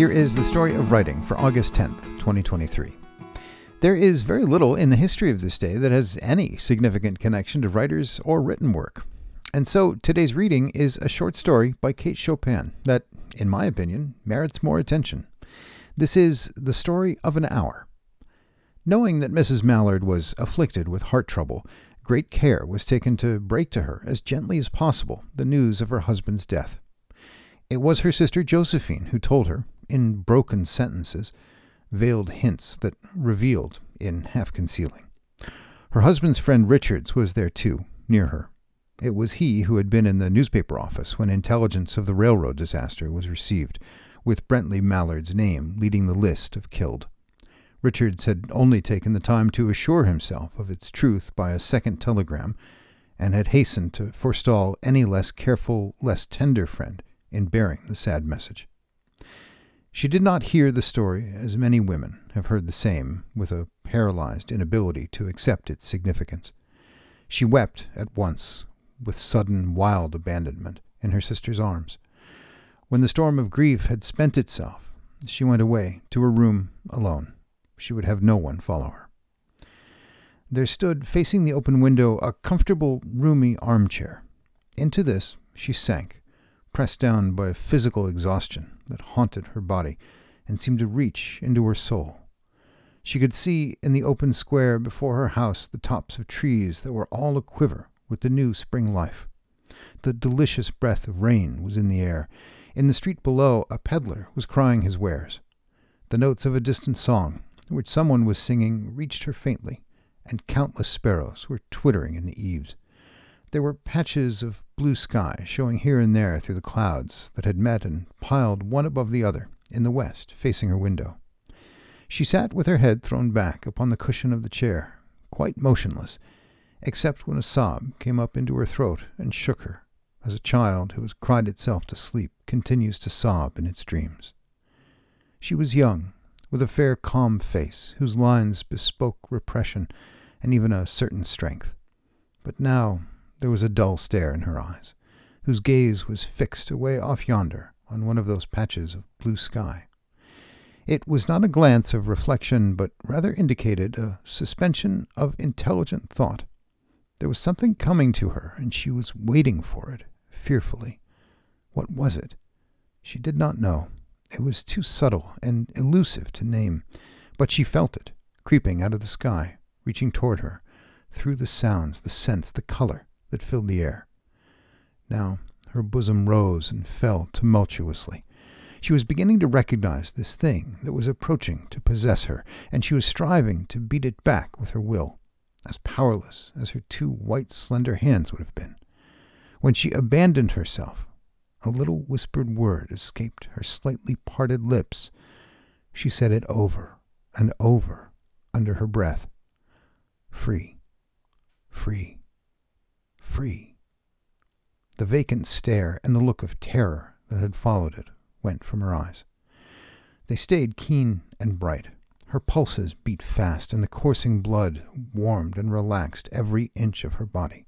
Here is the story of writing for August 10th, 2023. There is very little in the history of this day that has any significant connection to writers or written work. And so today's reading is a short story by Kate Chopin that, in my opinion, merits more attention. This is The Story of an Hour. Knowing that Mrs. Mallard was afflicted with heart trouble, great care was taken to break to her as gently as possible the news of her husband's death. It was her sister Josephine who told her, in broken sentences, veiled hints that revealed in half concealing. Her husband's friend Richards was there too, near her. It was he who had been in the newspaper office when intelligence of the railroad disaster was received, with Brently Mallard's name leading the list of killed. Richards had only taken the time to assure himself of its truth by a second telegram, and had hastened to forestall any less careful, less tender friend in bearing the sad message. She did not hear the story as many women have heard the same, with a paralyzed inability to accept its significance. She wept at once, with sudden, wild abandonment, in her sister's arms. When the storm of grief had spent itself, she went away to her room alone. She would have no one follow her. There stood, facing the open window, a comfortable, roomy armchair. Into this she sank, pressed down by a physical exhaustion that haunted her body and seemed to reach into her soul. She could see in the open square before her house the tops of trees that were all a quiver with the new spring life. The delicious breath of rain was in the air. In the street below, a peddler was crying his wares. The notes of a distant song, which someone was singing, reached her faintly, and countless sparrows were twittering in the eaves. There were patches of blue sky showing here and there through the clouds that had met and piled one above the other in the west, facing her window. She sat with her head thrown back upon the cushion of the chair, quite motionless, except when a sob came up into her throat and shook her, as a child who has cried itself to sleep continues to sob in its dreams. She was young, with a fair, calm face whose lines bespoke repression and even a certain strength. But now there was a dull stare in her eyes, whose gaze was fixed away off yonder on one of those patches of blue sky. It was not a glance of reflection, but rather indicated a suspension of intelligent thought. There was something coming to her, and she was waiting for it, fearfully. What was it? She did not know. It was too subtle and elusive to name, but she felt it, creeping out of the sky, reaching toward her, through the sounds, the scents, the color, that filled the air. Now her bosom rose and fell tumultuously. She was beginning to recognize this thing that was approaching to possess her, and she was striving to beat it back with her will, as powerless as her two white, slender hands would have been. When she abandoned herself, a little whispered word escaped her slightly parted lips. She said it over and over under her breath. Free, free free. The vacant stare and the look of terror that had followed it went from her eyes. They stayed keen and bright. Her pulses beat fast, and the coursing blood warmed and relaxed every inch of her body.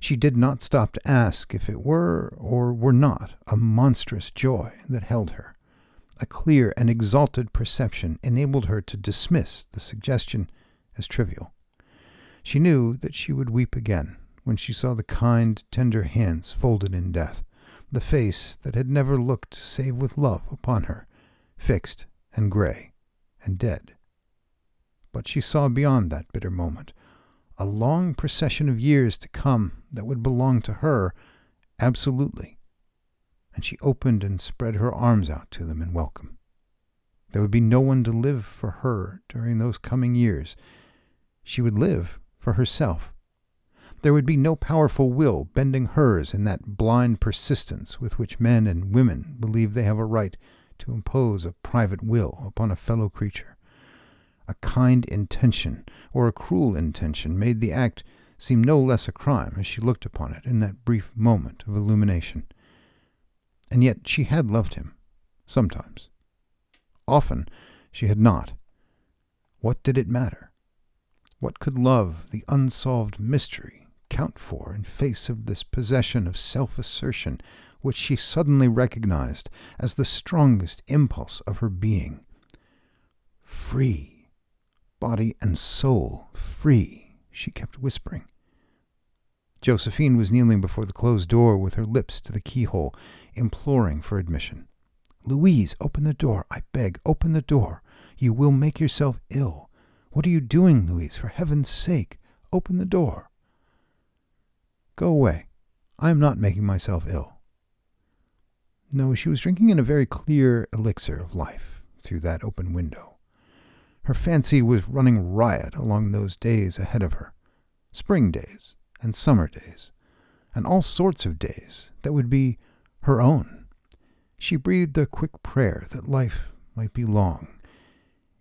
She did not stop to ask if it were or were not a monstrous joy that held her. A clear and exalted perception enabled her to dismiss the suggestion as trivial. She knew that she would weep again, when she saw the kind, tender hands folded in death, the face that had never looked save with love upon her, fixed and gray and dead. But she saw beyond that bitter moment a long procession of years to come that would belong to her absolutely, and she opened and spread her arms out to them in welcome. There would be no one to live for her during those coming years. She would live for herself there would be no powerful will bending hers in that blind persistence with which men and women believe they have a right to impose a private will upon a fellow creature. A kind intention or a cruel intention made the act seem no less a crime as she looked upon it in that brief moment of illumination. And yet she had loved him, sometimes. Often she had not. What did it matter? What could love, the unsolved mystery, account for in face of this possession of self assertion which she suddenly recognized as the strongest impulse of her being. Free, body and soul, free, she kept whispering. Josephine was kneeling before the closed door with her lips to the keyhole, imploring for admission. Louise, open the door. I beg, open the door. You will make yourself ill. What are you doing, Louise? For heaven's sake, open the door. Go away. I am not making myself ill. No, she was drinking in a very clear elixir of life through that open window. Her fancy was running riot along those days ahead of her spring days and summer days, and all sorts of days that would be her own. She breathed a quick prayer that life might be long.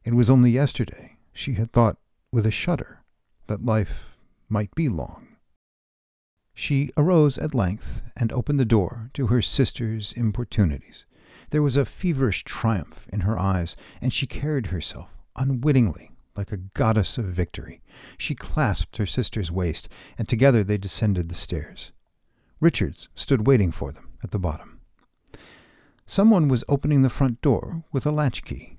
It was only yesterday she had thought with a shudder that life might be long. She arose at length and opened the door to her sister's importunities. There was a feverish triumph in her eyes, and she carried herself unwittingly like a goddess of victory. She clasped her sister's waist, and together they descended the stairs. Richards stood waiting for them at the bottom. Someone was opening the front door with a latchkey.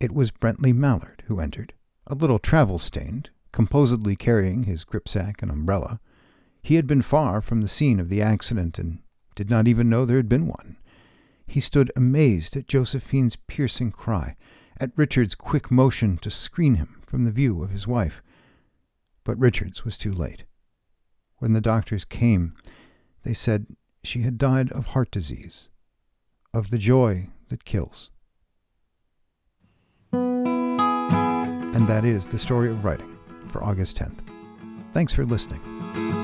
It was Brently Mallard who entered, a little travel stained, composedly carrying his gripsack and umbrella. He had been far from the scene of the accident and did not even know there had been one. He stood amazed at Josephine's piercing cry, at Richard's quick motion to screen him from the view of his wife. But Richards was too late. When the doctors came, they said she had died of heart disease, of the joy that kills. And that is the story of writing for August 10th. Thanks for listening.